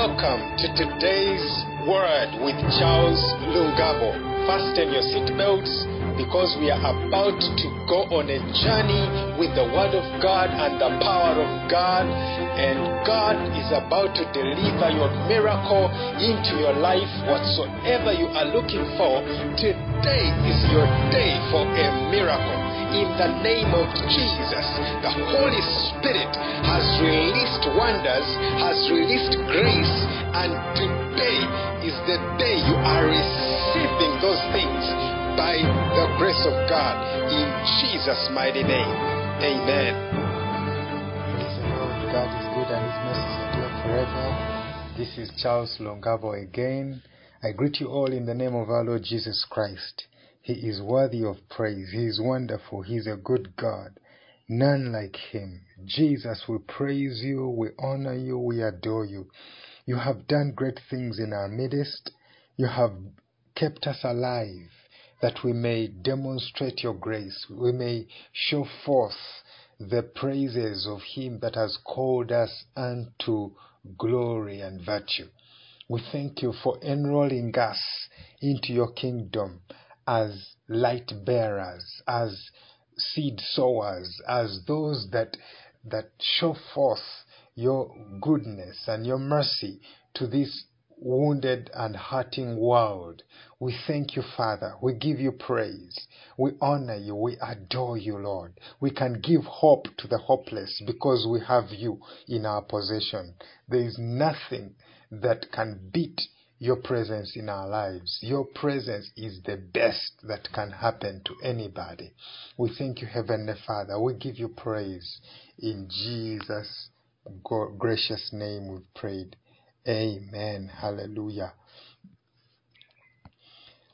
Welcome to today's word with Charles Lungabo. Fasten your seatbelts because we are about to go on a journey with the Word of God and the power of God. And God is about to deliver your miracle into your life. Whatsoever you are looking for, today is your day for a miracle in the name of Jesus. The Holy Spirit has released wonders, has released grace, and today is the day you are receiving those things by the grace of God in Jesus' mighty name. Amen. Praise the Lord. God is good and His mercies endure forever. This is Charles Lungabo again. I greet you all in the name of our Lord Jesus Christ. He is worthy of praise. He is wonderful. He is a good God. None like Him. Jesus, we praise you, we honor you, we adore you. You have done great things in our midst. You have kept us alive that we may demonstrate your grace. We may show forth the praises of Him that has called us unto glory and virtue. We thank you for enrolling us into your kingdom as light bearers, as seed sowers, as those that that show forth your goodness and your mercy to this wounded and hurting world. We thank you, Father. We give you praise. We honor you. We adore you, Lord. We can give hope to the hopeless because we have you in our possession. There is nothing that can beat your presence in our lives. Your presence is the best that can happen to anybody. We thank you, Heavenly Father. We give you praise. In Jesus' gracious name we've prayed. Amen. Hallelujah.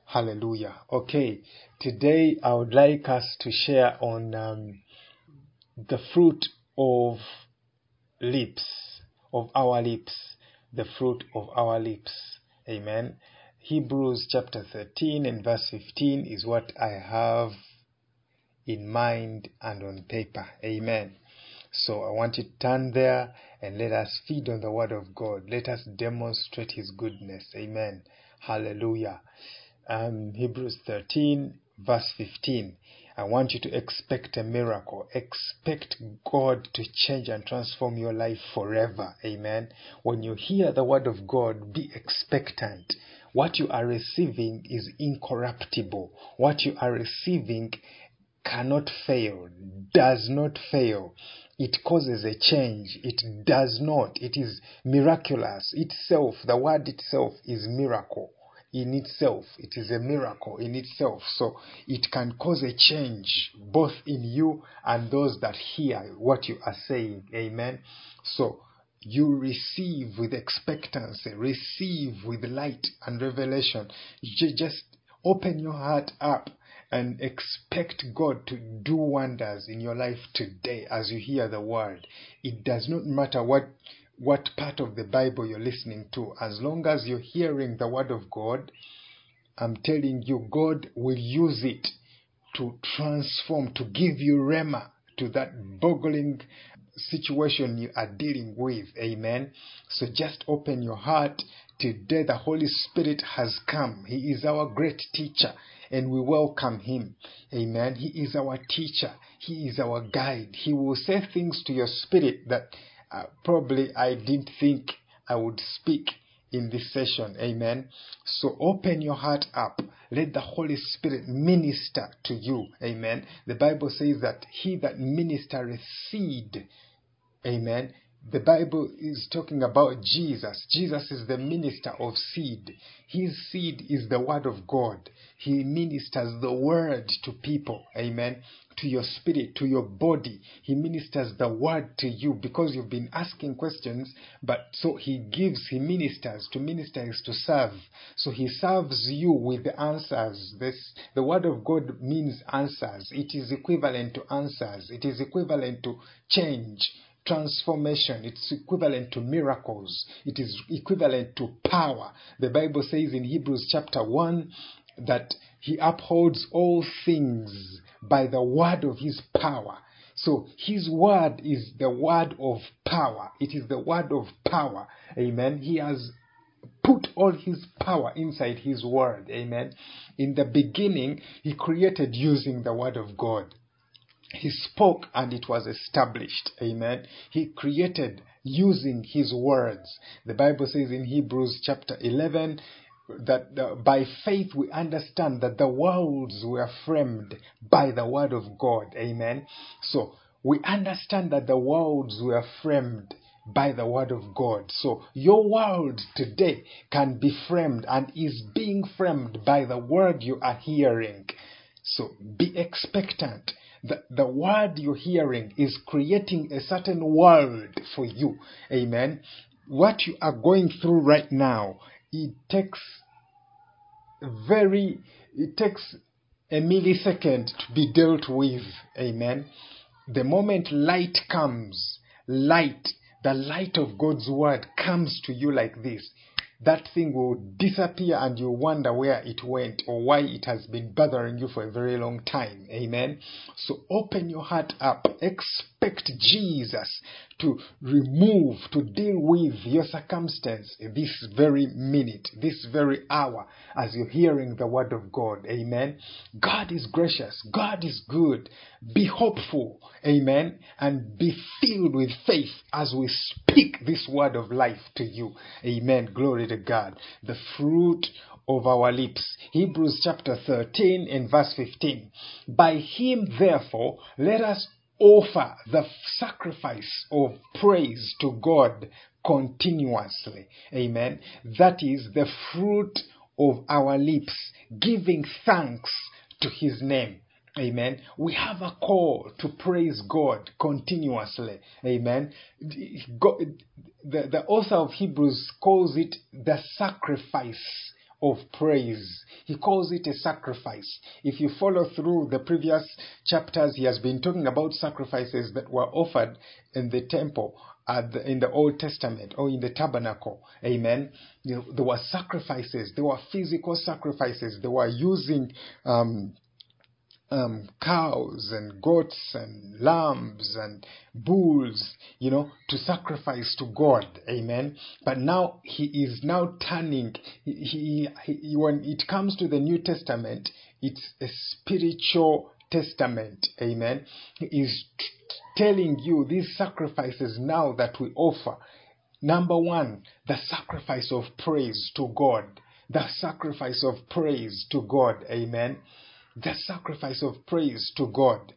Hallelujah. Okay, today I would like us to share on um, the fruit of lips, of our lips, the fruit of our lips. Amen. Hebrews chapter 13 and verse 15 is what I have in mind and on paper. Amen. So I want you to turn there and let us feed on the word of God. Let us demonstrate his goodness. Amen. Hallelujah. Um, Hebrews 13 verse 15. I want you to expect a miracle. Expect God to change and transform your life forever. Amen. When you hear the word of God, be expectant. What you are receiving is incorruptible. What you are receiving cannot fail, does not fail. It causes a change. It does not. It is miraculous itself. The word itself is miracle in itself. It is a miracle in itself. So it can cause a change both in you and those that hear what you are saying. Amen. So you receive with expectancy, receive with light and revelation. You just open your heart up and expect God to do wonders in your life today as you hear the word. It does not matter what what part of the Bible you're listening to. As long as you're hearing the word of God, I'm telling you, God will use it to transform, to give you rhema to that boggling situation you are dealing with. Amen. So just open your heart. Today, the Holy Spirit has come. He is our great teacher and we welcome him. Amen. He is our teacher. He is our guide. He will say things to your spirit that probably I didn't think I would speak in this session. Amen. So open your heart up. Let the Holy Spirit minister to you. Amen. The Bible says that he that ministereth seed, amen. The Bible is talking about Jesus. Jesus is the minister of seed. His seed is the word of God. He ministers the word to people. Amen to your spirit, to your body. He ministers the word to you because you've been asking questions, but so he gives, he ministers. To minister is to serve. So he serves you with the answers. This, the word of God means answers. It is equivalent to answers. It is equivalent to change transformation. It's equivalent to miracles. It is equivalent to power. The Bible says in Hebrews chapter 1 that he upholds all things by the word of his power. So his word is the word of power. It is the word of power. Amen. He has put all his power inside his word. Amen. In the beginning, he created using the word of God. He spoke and it was established. Amen. He created using his words. The Bible says in Hebrews chapter 11 that by faith we understand that the worlds were framed by the word of God. Amen. So we understand that the worlds were framed by the word of God. So your world today can be framed and is being framed by the word you are hearing. So be expectant. The, the word you're hearing is creating a certain world for you. Amen. What you are going through right now, it takes very, it takes a millisecond to be dealt with. Amen. The moment light comes, light the light of God's word comes to you like this, that thing will disappear and you wonder where it went or why it has been bothering you for a very long time. Amen. So open your heart up. Expect Jesus to remove, to deal with your circumstance this very minute, this very hour, as you're hearing the word of God. Amen. God is gracious. God is good. Be hopeful. Amen. And be filled with faith as we speak this word of life to you. Amen. Glory to God. The fruit of our lips. Hebrews chapter 13 and verse 15. By him, therefore, let us offer the sacrifice of praise to God continuously. Amen. That is the fruit of our lips, giving thanks to his name. Amen. We have a call to praise God continuously. Amen. The, the author of Hebrews calls it the sacrifice of praise. He calls it a sacrifice. If you follow through the previous chapters, he has been talking about sacrifices that were offered in the temple. The, in the Old Testament or in the tabernacle, amen. You know, there were sacrifices, there were physical sacrifices, they were using um, um, cows and goats and lambs and bulls, you know, to sacrifice to God. Amen. But now he is now turning. He, he, he, when it comes to the New Testament, it's a spiritual testament. Amen. He is t- telling you these sacrifices now that we offer. Number one, the sacrifice of praise to God. The sacrifice of praise to God. Amen the sacrifice of praise to God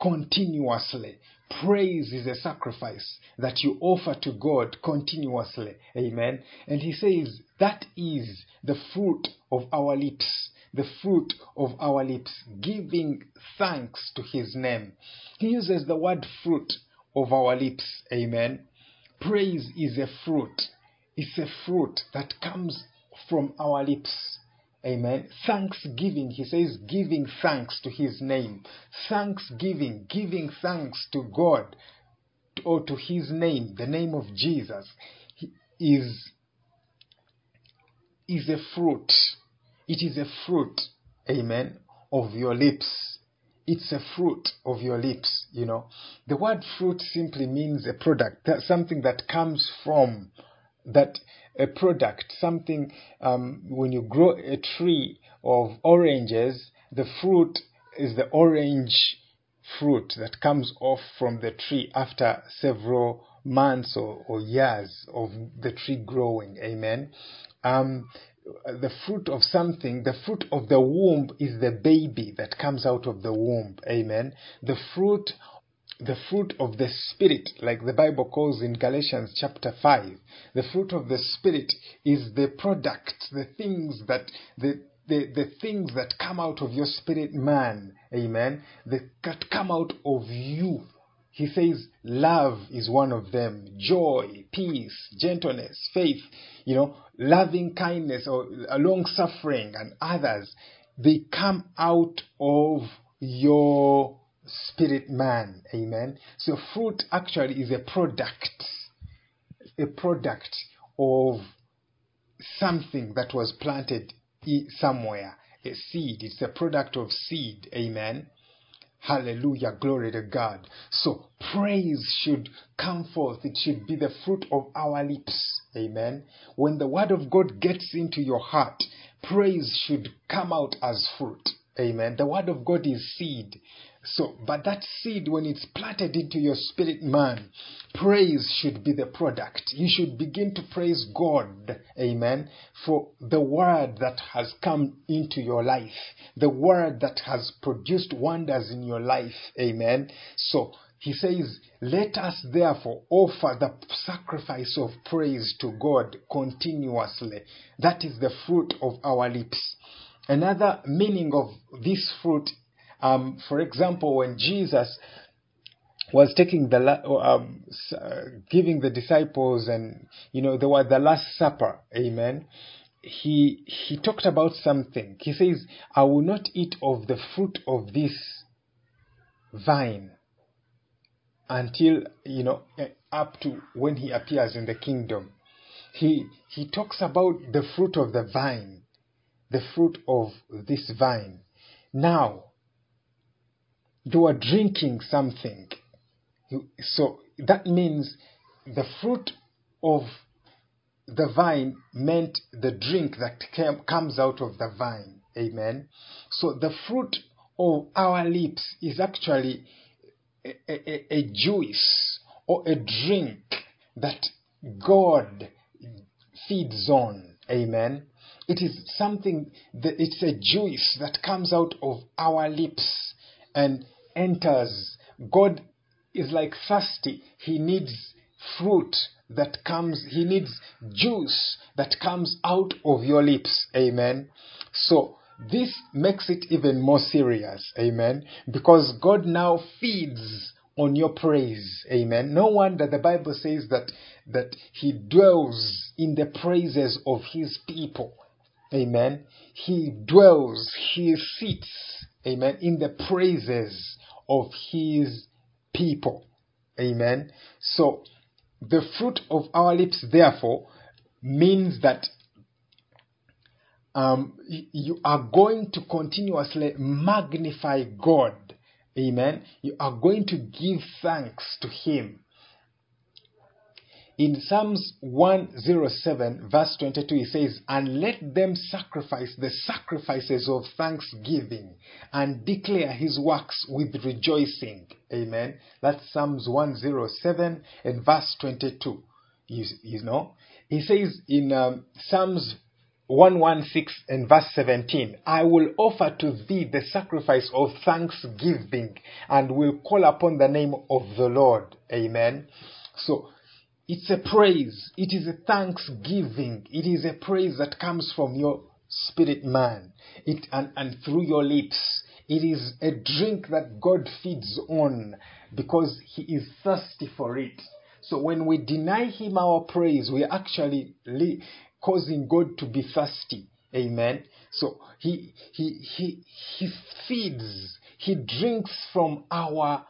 continuously. Praise is a sacrifice that you offer to God continuously. Amen. And he says that is the fruit of our lips. The fruit of our lips, giving thanks to his name. He uses the word fruit of our lips. Amen. Praise is a fruit. It's a fruit that comes from our lips. Amen. Thanksgiving, he says, giving thanks to his name. Thanksgiving, giving thanks to God or to his name, the name of Jesus, is, is a fruit. It is a fruit, amen, of your lips. It's a fruit of your lips, you know. The word fruit simply means a product, something that comes from, that a product, something, um, when you grow a tree of oranges, the fruit is the orange fruit that comes off from the tree after several months or, or years of the tree growing. Amen. Um, the fruit of something, the fruit of the womb is the baby that comes out of the womb. Amen. The fruit the fruit of the Spirit, like the Bible calls in Galatians chapter 5. The fruit of the Spirit is the product, the things that, the, the, the things that come out of your spirit man. Amen. That come out of you. He says love is one of them. Joy, peace, gentleness, faith, you know, loving kindness or long suffering and others. They come out of your spirit man. Amen. So fruit actually is a product, a product of something that was planted somewhere. A seed. It's a product of seed. Amen. Hallelujah. Glory to God. So praise should come forth. It should be the fruit of our lips. Amen. When the word of God gets into your heart, praise should come out as fruit. Amen. The word of God is seed. So, but that seed, when it's planted into your spirit man, praise should be the product. You should begin to praise God, amen, for the word that has come into your life, the word that has produced wonders in your life, amen. So, he says, Let us therefore offer the sacrifice of praise to God continuously. That is the fruit of our lips. Another meaning of this fruit um, for example, when Jesus was taking the um, uh, giving the disciples and you know they were the last supper amen he he talked about something. He says i will not eat of the fruit of this vine until you know eh, up to when he appears in the kingdom. He he talks about the fruit of the vine the fruit of this vine. Now they were drinking something. So that means the fruit of the vine meant the drink that came, comes out of the vine. Amen. So the fruit of our lips is actually a, a, a juice or a drink that God feeds on. Amen. It is something that it's a juice that comes out of our lips and enters. God is like thirsty. He needs fruit that comes, he needs juice that comes out of your lips. Amen. So, this makes it even more serious. Amen. Because God now feeds on your praise. Amen. No wonder the Bible says that, that he dwells in the praises of his people. Amen. He dwells, he sits, amen, in the praises of his people. Amen. So the fruit of our lips, therefore, means that um, you are going to continuously magnify God. Amen. You are going to give thanks to Him. In Psalms 107, verse 22, it says, And let them sacrifice the sacrifices of thanksgiving and declare his works with rejoicing. Amen. That's Psalms 107 and verse 22. You, you know, he says in um, Psalms 116 and verse 17 I will offer to thee the sacrifice of thanksgiving and will call upon the name of the Lord. Amen. So it's a praise. It is a thanksgiving. It is a praise that comes from your spirit man. It and, and through your lips. It is a drink that God feeds on because He is thirsty for it. So when we deny Him our praise, we are actually causing God to be thirsty. Amen. So He He He He feeds. He drinks from our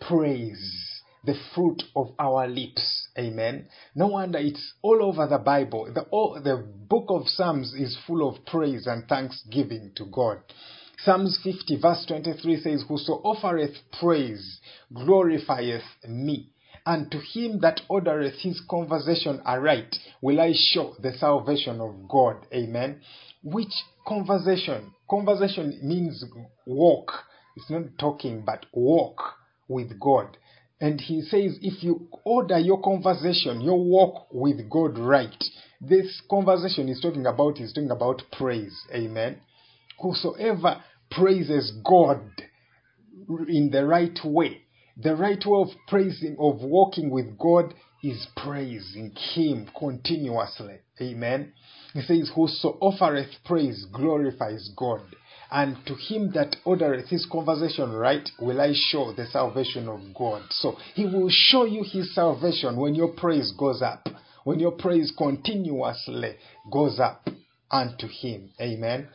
praise the fruit of our lips. Amen. No wonder it's all over the Bible. The, all, the book of Psalms is full of praise and thanksgiving to God. Psalms 50 verse 23 says, Whoso offereth praise glorifieth me. And to him that ordereth his conversation aright will I show the salvation of God. Amen. Which conversation? Conversation means walk. It's not talking, but walk with God. And he says, if you order your conversation, your walk with God right, this conversation is talking about is talking about praise. Amen. Whosoever praises God in the right way, the right way of praising, of walking with God is praising Him continuously. Amen. He says, Whoso offereth praise glorifies God and to him that ordereth his conversation right will I show the salvation of God. So he will show you his salvation when your praise goes up, when your praise continuously goes up unto him. Amen.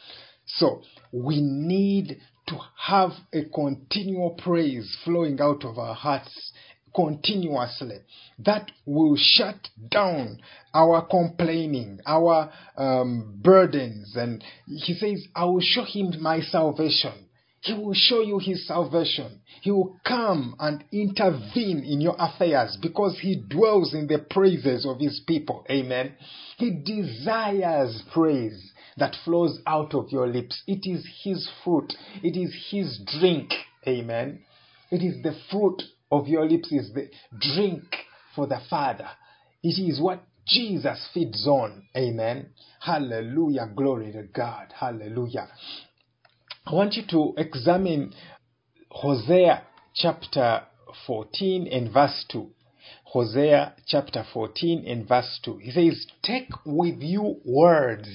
So we need to have a continual praise flowing out of our hearts continuously. That will shut down our complaining, our um, burdens. And he says, I will show him my salvation. He will show you his salvation. He will come and intervene in your affairs because he dwells in the praises of his people. Amen. He desires praise that flows out of your lips. It is his fruit. It is his drink. Amen. It is the fruit of your lips is the drink for the Father. It is what Jesus feeds on. Amen. Hallelujah. Glory to God. Hallelujah. I want you to examine Hosea chapter 14 and verse 2. Hosea chapter 14 and verse 2. He says, Take with you words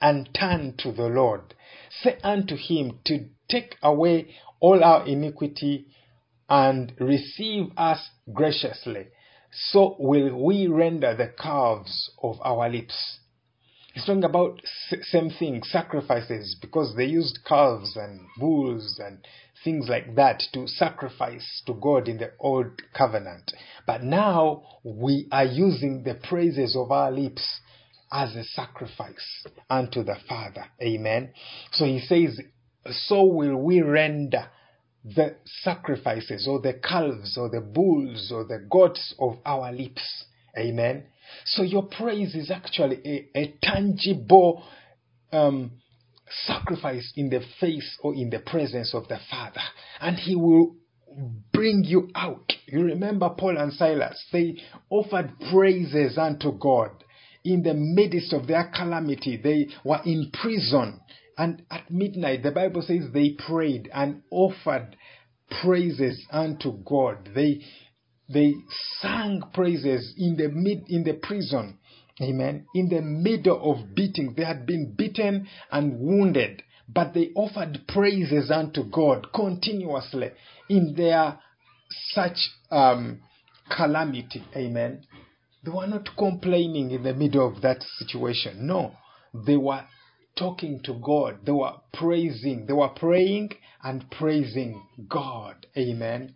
and turn to the Lord. Say unto him to take away all our iniquity and receive us graciously. So will we render the calves of our lips. He's talking about same thing, sacrifices, because they used calves and bulls and things like that to sacrifice to God in the old covenant. But now we are using the praises of our lips as a sacrifice unto the Father. Amen. So he says, so will we render the sacrifices or the calves or the bulls or the goats of our lips. Amen. So your praise is actually a, a tangible um, sacrifice in the face or in the presence of the Father. And He will bring you out. You remember Paul and Silas, they offered praises unto God. In the midst of their calamity, they were in prison. And at midnight, the Bible says they prayed and offered praises unto God. They they sang praises in the mid in the prison. Amen. In the middle of beating, they had been beaten and wounded, but they offered praises unto God continuously in their such um, calamity. Amen. They were not complaining in the middle of that situation. No, they were talking to God. They were praising. They were praying and praising God. Amen.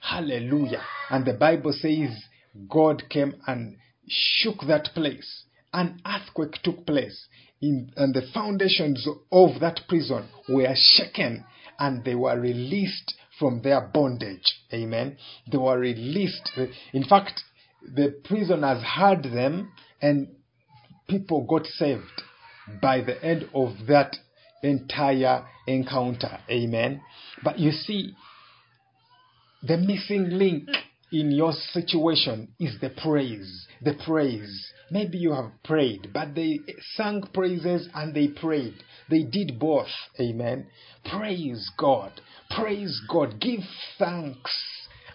Hallelujah. And the Bible says God came and shook that place. An earthquake took place, in, and the foundations of that prison were shaken, and they were released from their bondage. Amen. They were released. In fact, the prisoners heard them, and people got saved by the end of that entire encounter. Amen. But you see, the missing link in your situation is the praise. The praise. Maybe you have prayed, but they sang praises and they prayed. They did both. Amen. Praise God. Praise God. Give thanks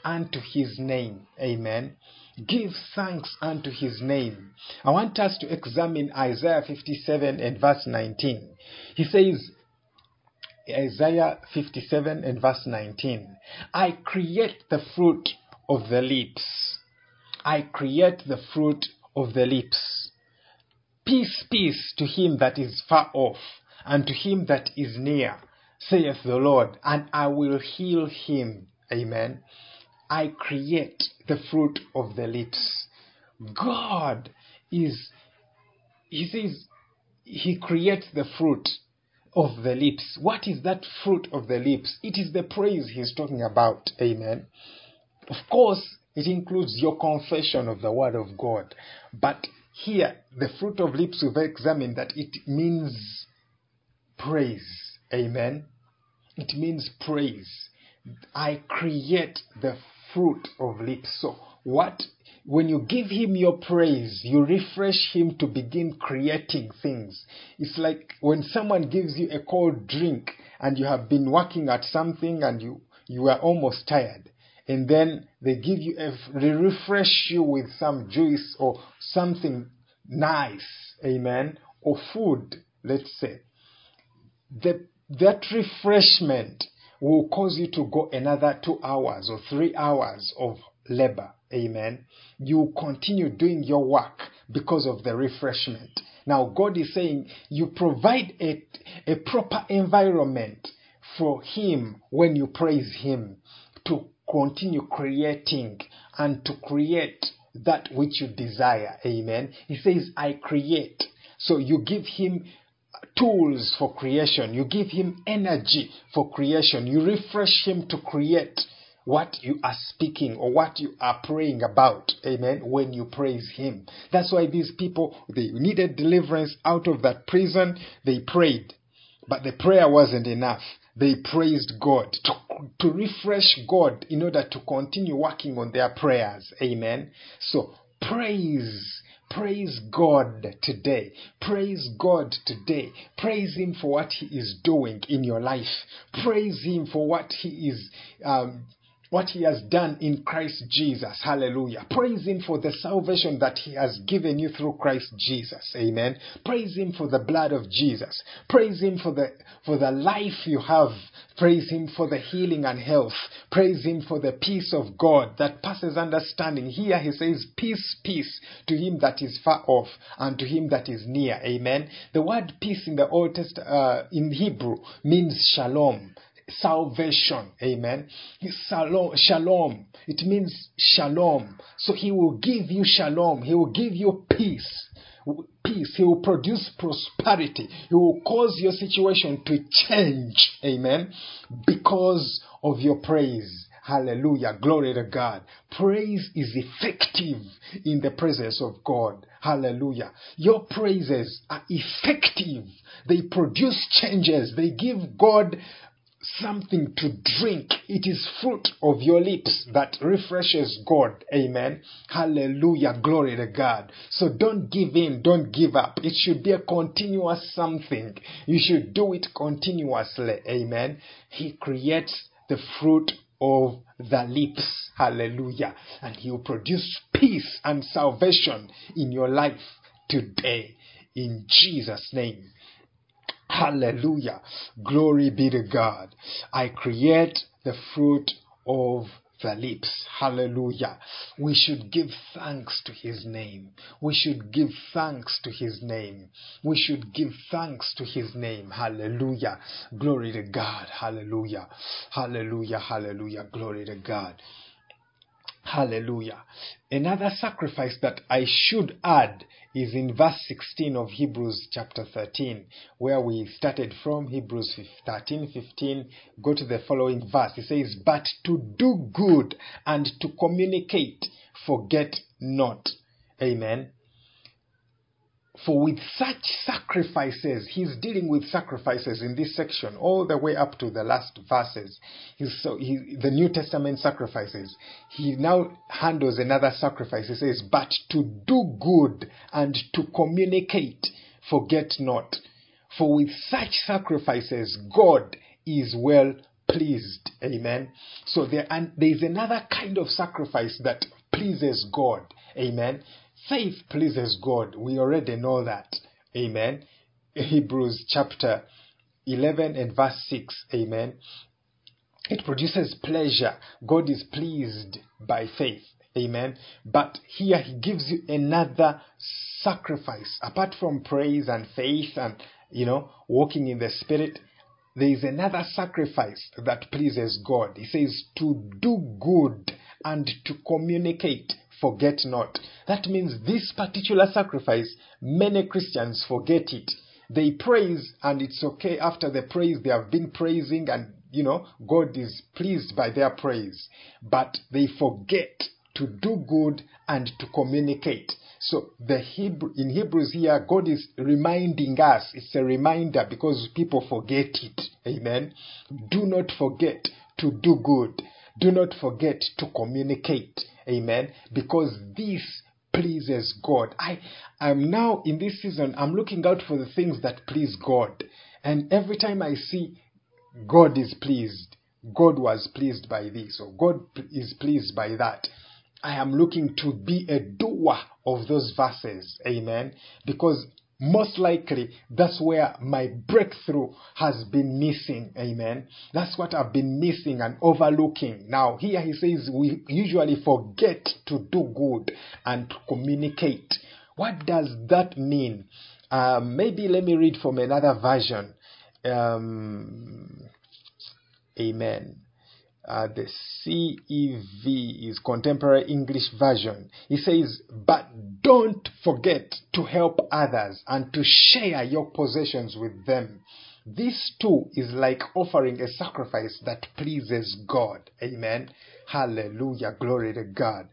unto his name. Amen. Give thanks unto his name. I want us to examine Isaiah 57 and verse 19. He says, Isaiah 57 and verse 19. I create the fruit of the lips. I create the fruit of the lips. Peace, peace to him that is far off, and to him that is near, saith the Lord, and I will heal him. Amen. I create the fruit of the lips. God is, He says, He creates the fruit of the lips. What is that fruit of the lips? It is the praise he's talking about. Amen. Of course, it includes your confession of the word of God. But here, the fruit of lips, we've examined that it means praise. Amen. It means praise. I create the fruit of lips. So, what when you give him your praise, you refresh him to begin creating things. It's like when someone gives you a cold drink and you have been working at something and you, you are almost tired. And then they give you a, they refresh you with some juice or something nice. Amen. Or food, let's say. The, that refreshment will cause you to go another two hours or three hours of labor. Amen. You continue doing your work because of the refreshment. Now, God is saying you provide a, a proper environment for Him when you praise Him to continue creating and to create that which you desire. Amen. He says, I create. So you give Him tools for creation. You give him energy for creation. You refresh him to create what you are speaking or what you are praying about. Amen. When you praise him. That's why these people, they needed deliverance out of that prison. They prayed. But the prayer wasn't enough. They praised God to, to refresh God in order to continue working on their prayers. Amen. So praise Praise God today. Praise God today. Praise Him for what He is doing in your life. Praise Him for what He is um, what he has done in Christ Jesus. Hallelujah. Praise him for the salvation that he has given you through Christ Jesus. Amen. Praise him for the blood of Jesus. Praise him for the for the life you have. Praise him for the healing and health. Praise him for the peace of God that passes understanding. Here he says peace, peace to him that is far off and to him that is near. Amen. The word peace in the Old Testament uh, in Hebrew means shalom salvation. Amen. Shalom, shalom. It means shalom. So he will give you shalom. He will give you peace. Peace. He will produce prosperity. He will cause your situation to change. Amen. Because of your praise. Hallelujah. Glory to God. Praise is effective in the presence of God. Hallelujah. Your praises are effective. They produce changes. They give God something to drink. It is fruit of your lips that refreshes God. Amen. Hallelujah. Glory to God. So don't give in. Don't give up. It should be a continuous something. You should do it continuously. Amen. He creates the fruit of the lips. Hallelujah. And he will produce peace and salvation in your life today. In Jesus' name. Hallelujah. Glory be to God. I create the fruit of the lips. Hallelujah. We should give thanks to his name. We should give thanks to his name. We should give thanks to his name. Hallelujah. Glory to God. Hallelujah. Hallelujah. Hallelujah. Glory to God. Hallelujah. Another sacrifice that I should add is in verse 16 of Hebrews chapter 13, where we started from Hebrews 13 15. Go to the following verse. It says, But to do good and to communicate, forget not. Amen. For with such sacrifices, he's dealing with sacrifices in this section, all the way up to the last verses. He's so he, the New Testament sacrifices. He now handles another sacrifice. He says, "But to do good and to communicate, forget not. For with such sacrifices, God is well pleased." Amen. So there, and there is another kind of sacrifice that pleases God. Amen. Faith pleases God. We already know that. Amen. Hebrews chapter 11 and verse 6. Amen. It produces pleasure. God is pleased by faith. Amen. But here he gives you another sacrifice. Apart from praise and faith and, you know, walking in the spirit, there is another sacrifice that pleases God. He says to do good and to communicate forget not. That means this particular sacrifice, many Christians forget it. They praise and it's okay after the praise they have been praising and you know God is pleased by their praise. But they forget to do good and to communicate. So the Hebrew in Hebrews here, God is reminding us. It's a reminder because people forget it. Amen. Do not forget to do good. Do not forget to communicate. Amen. Because this pleases God. I am now in this season, I'm looking out for the things that please God. And every time I see God is pleased, God was pleased by this, or God is pleased by that. I am looking to be a doer of those verses. Amen. Because most likely that's where my breakthrough has been missing. Amen. That's what I've been missing and overlooking. Now, here he says we usually forget to do good and to communicate. What does that mean? Um, maybe let me read from another version. Um, amen. Uh, the CEV is Contemporary English Version. It says, But don't forget to help others and to share your possessions with them. This too is like offering a sacrifice that pleases God. Amen. Hallelujah. Glory to God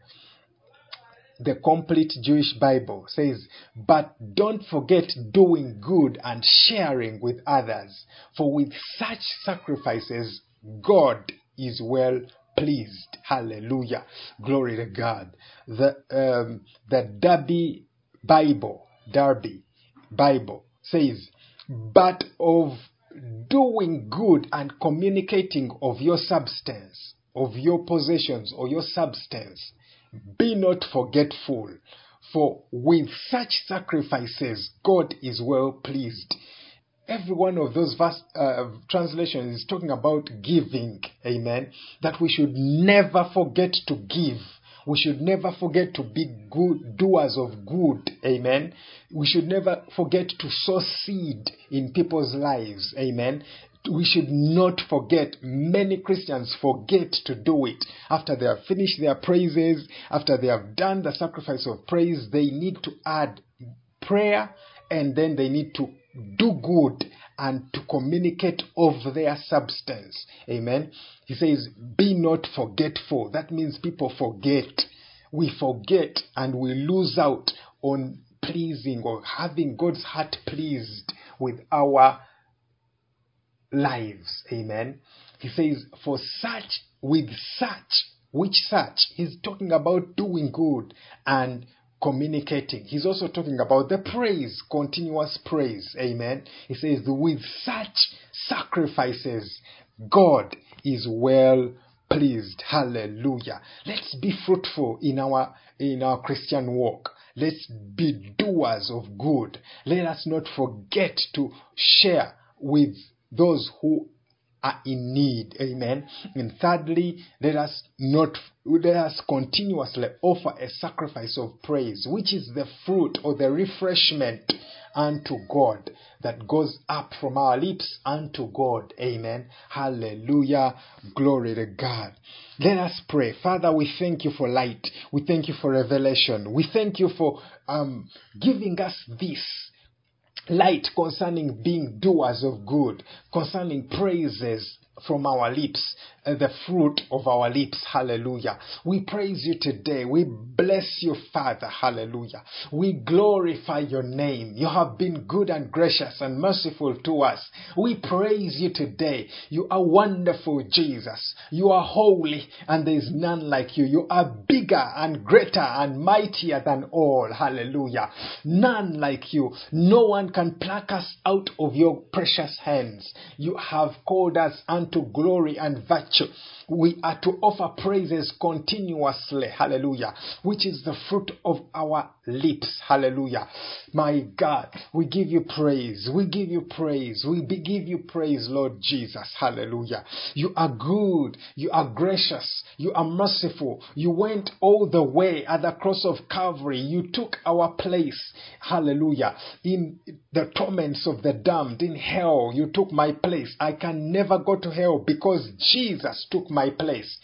the complete Jewish Bible says, But don't forget doing good and sharing with others, for with such sacrifices, God is well pleased. Hallelujah. Glory to God. The, um, the Darby Bible, Darby Bible says, But of doing good and communicating of your substance, of your possessions or your substance, be not forgetful, for with such sacrifices God is well pleased. Every one of those verse, uh, translations is talking about giving, amen. That we should never forget to give. We should never forget to be good doers of good. Amen. We should never forget to sow seed in people's lives. Amen we should not forget. Many Christians forget to do it. After they have finished their praises, after they have done the sacrifice of praise, they need to add prayer and then they need to do good and to communicate of their substance. Amen. He says, Be not forgetful. That means people forget. We forget and we lose out on pleasing or having God's heart pleased with our lives. Amen. He says, For such, with such, which such? He's talking about doing good and communicating. He's also talking about the praise, continuous praise. Amen. He says, With such sacrifices, God is well pleased. Hallelujah. Let's be fruitful in our in our Christian walk. Let's be doers of good. Let us not forget to share with those who are in need. Amen. And thirdly, let us not let us continuously offer a sacrifice of praise, which is the fruit or the refreshment unto God that goes up from our lips unto God. Amen. Hallelujah. Glory to God. Let us pray. Father, we thank you for light. We thank you for revelation. We thank you for um, giving us this light concerning being doers of good, concerning praises from our lips, uh, the fruit of our lips. Hallelujah. We praise you today. We bless you, Father. Hallelujah. We glorify your name. You have been good and gracious and merciful to us. We praise you today. You are wonderful, Jesus. You are holy and there is none like you. You are bigger and greater and mightier than all. Hallelujah. None like you. No one can pluck us out of your precious hands. You have called us unto glory and virtue we are to offer praises continuously, hallelujah, which is the fruit of our lips, hallelujah. My God, we give you praise, we give you praise, we give you praise, Lord Jesus, hallelujah. You are good, you are gracious, you are merciful, you went all the way at the cross of Calvary, you took our place, hallelujah, in the torments of the damned, in hell, you took my place. I can never go to hell because Jesus took my place.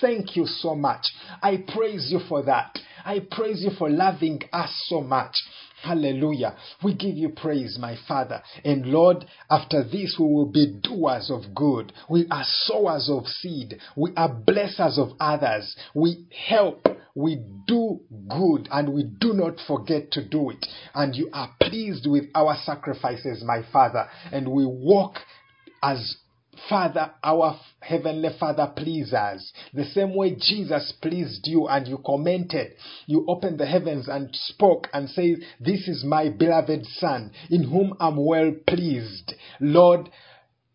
Thank you so much. I praise you for that. I praise you for loving us so much. Hallelujah. We give you praise, my Father. And Lord, after this, we will be doers of good. We are sowers of seed. We are blessers of others. We help. We do good and we do not forget to do it. And you are pleased with our sacrifices, my Father. And we walk as Father, our Heavenly Father, please us. The same way Jesus pleased you and you commented, you opened the heavens and spoke and said, This is my beloved Son, in whom I'm well pleased. Lord,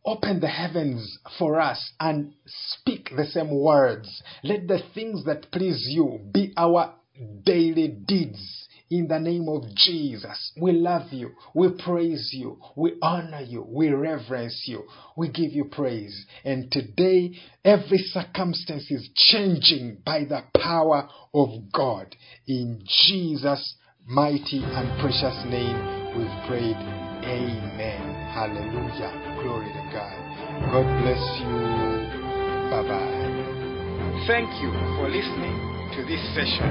open the heavens for us and speak the same words. Let the things that please you be our daily deeds in the name of Jesus. We love you. We praise you. We honor you. We reverence you. We give you praise. And today, every circumstance is changing by the power of God. In Jesus' mighty and precious name, we've prayed. Amen. Hallelujah. Glory to God. God bless you. Bye bye. Thank you for listening to this session.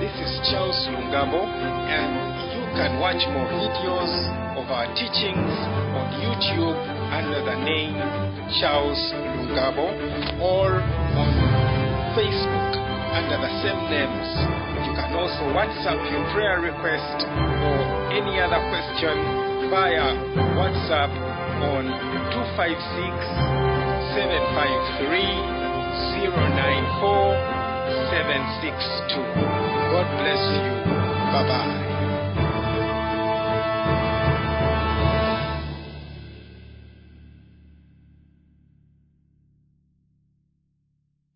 This is Charles Lungabo, and you can watch more videos of our teachings on YouTube under the name Charles Lungabo or on Facebook under the same names. You can also WhatsApp your prayer request or any other question via WhatsApp on 256 753 094 762. God bless you. Bye bye.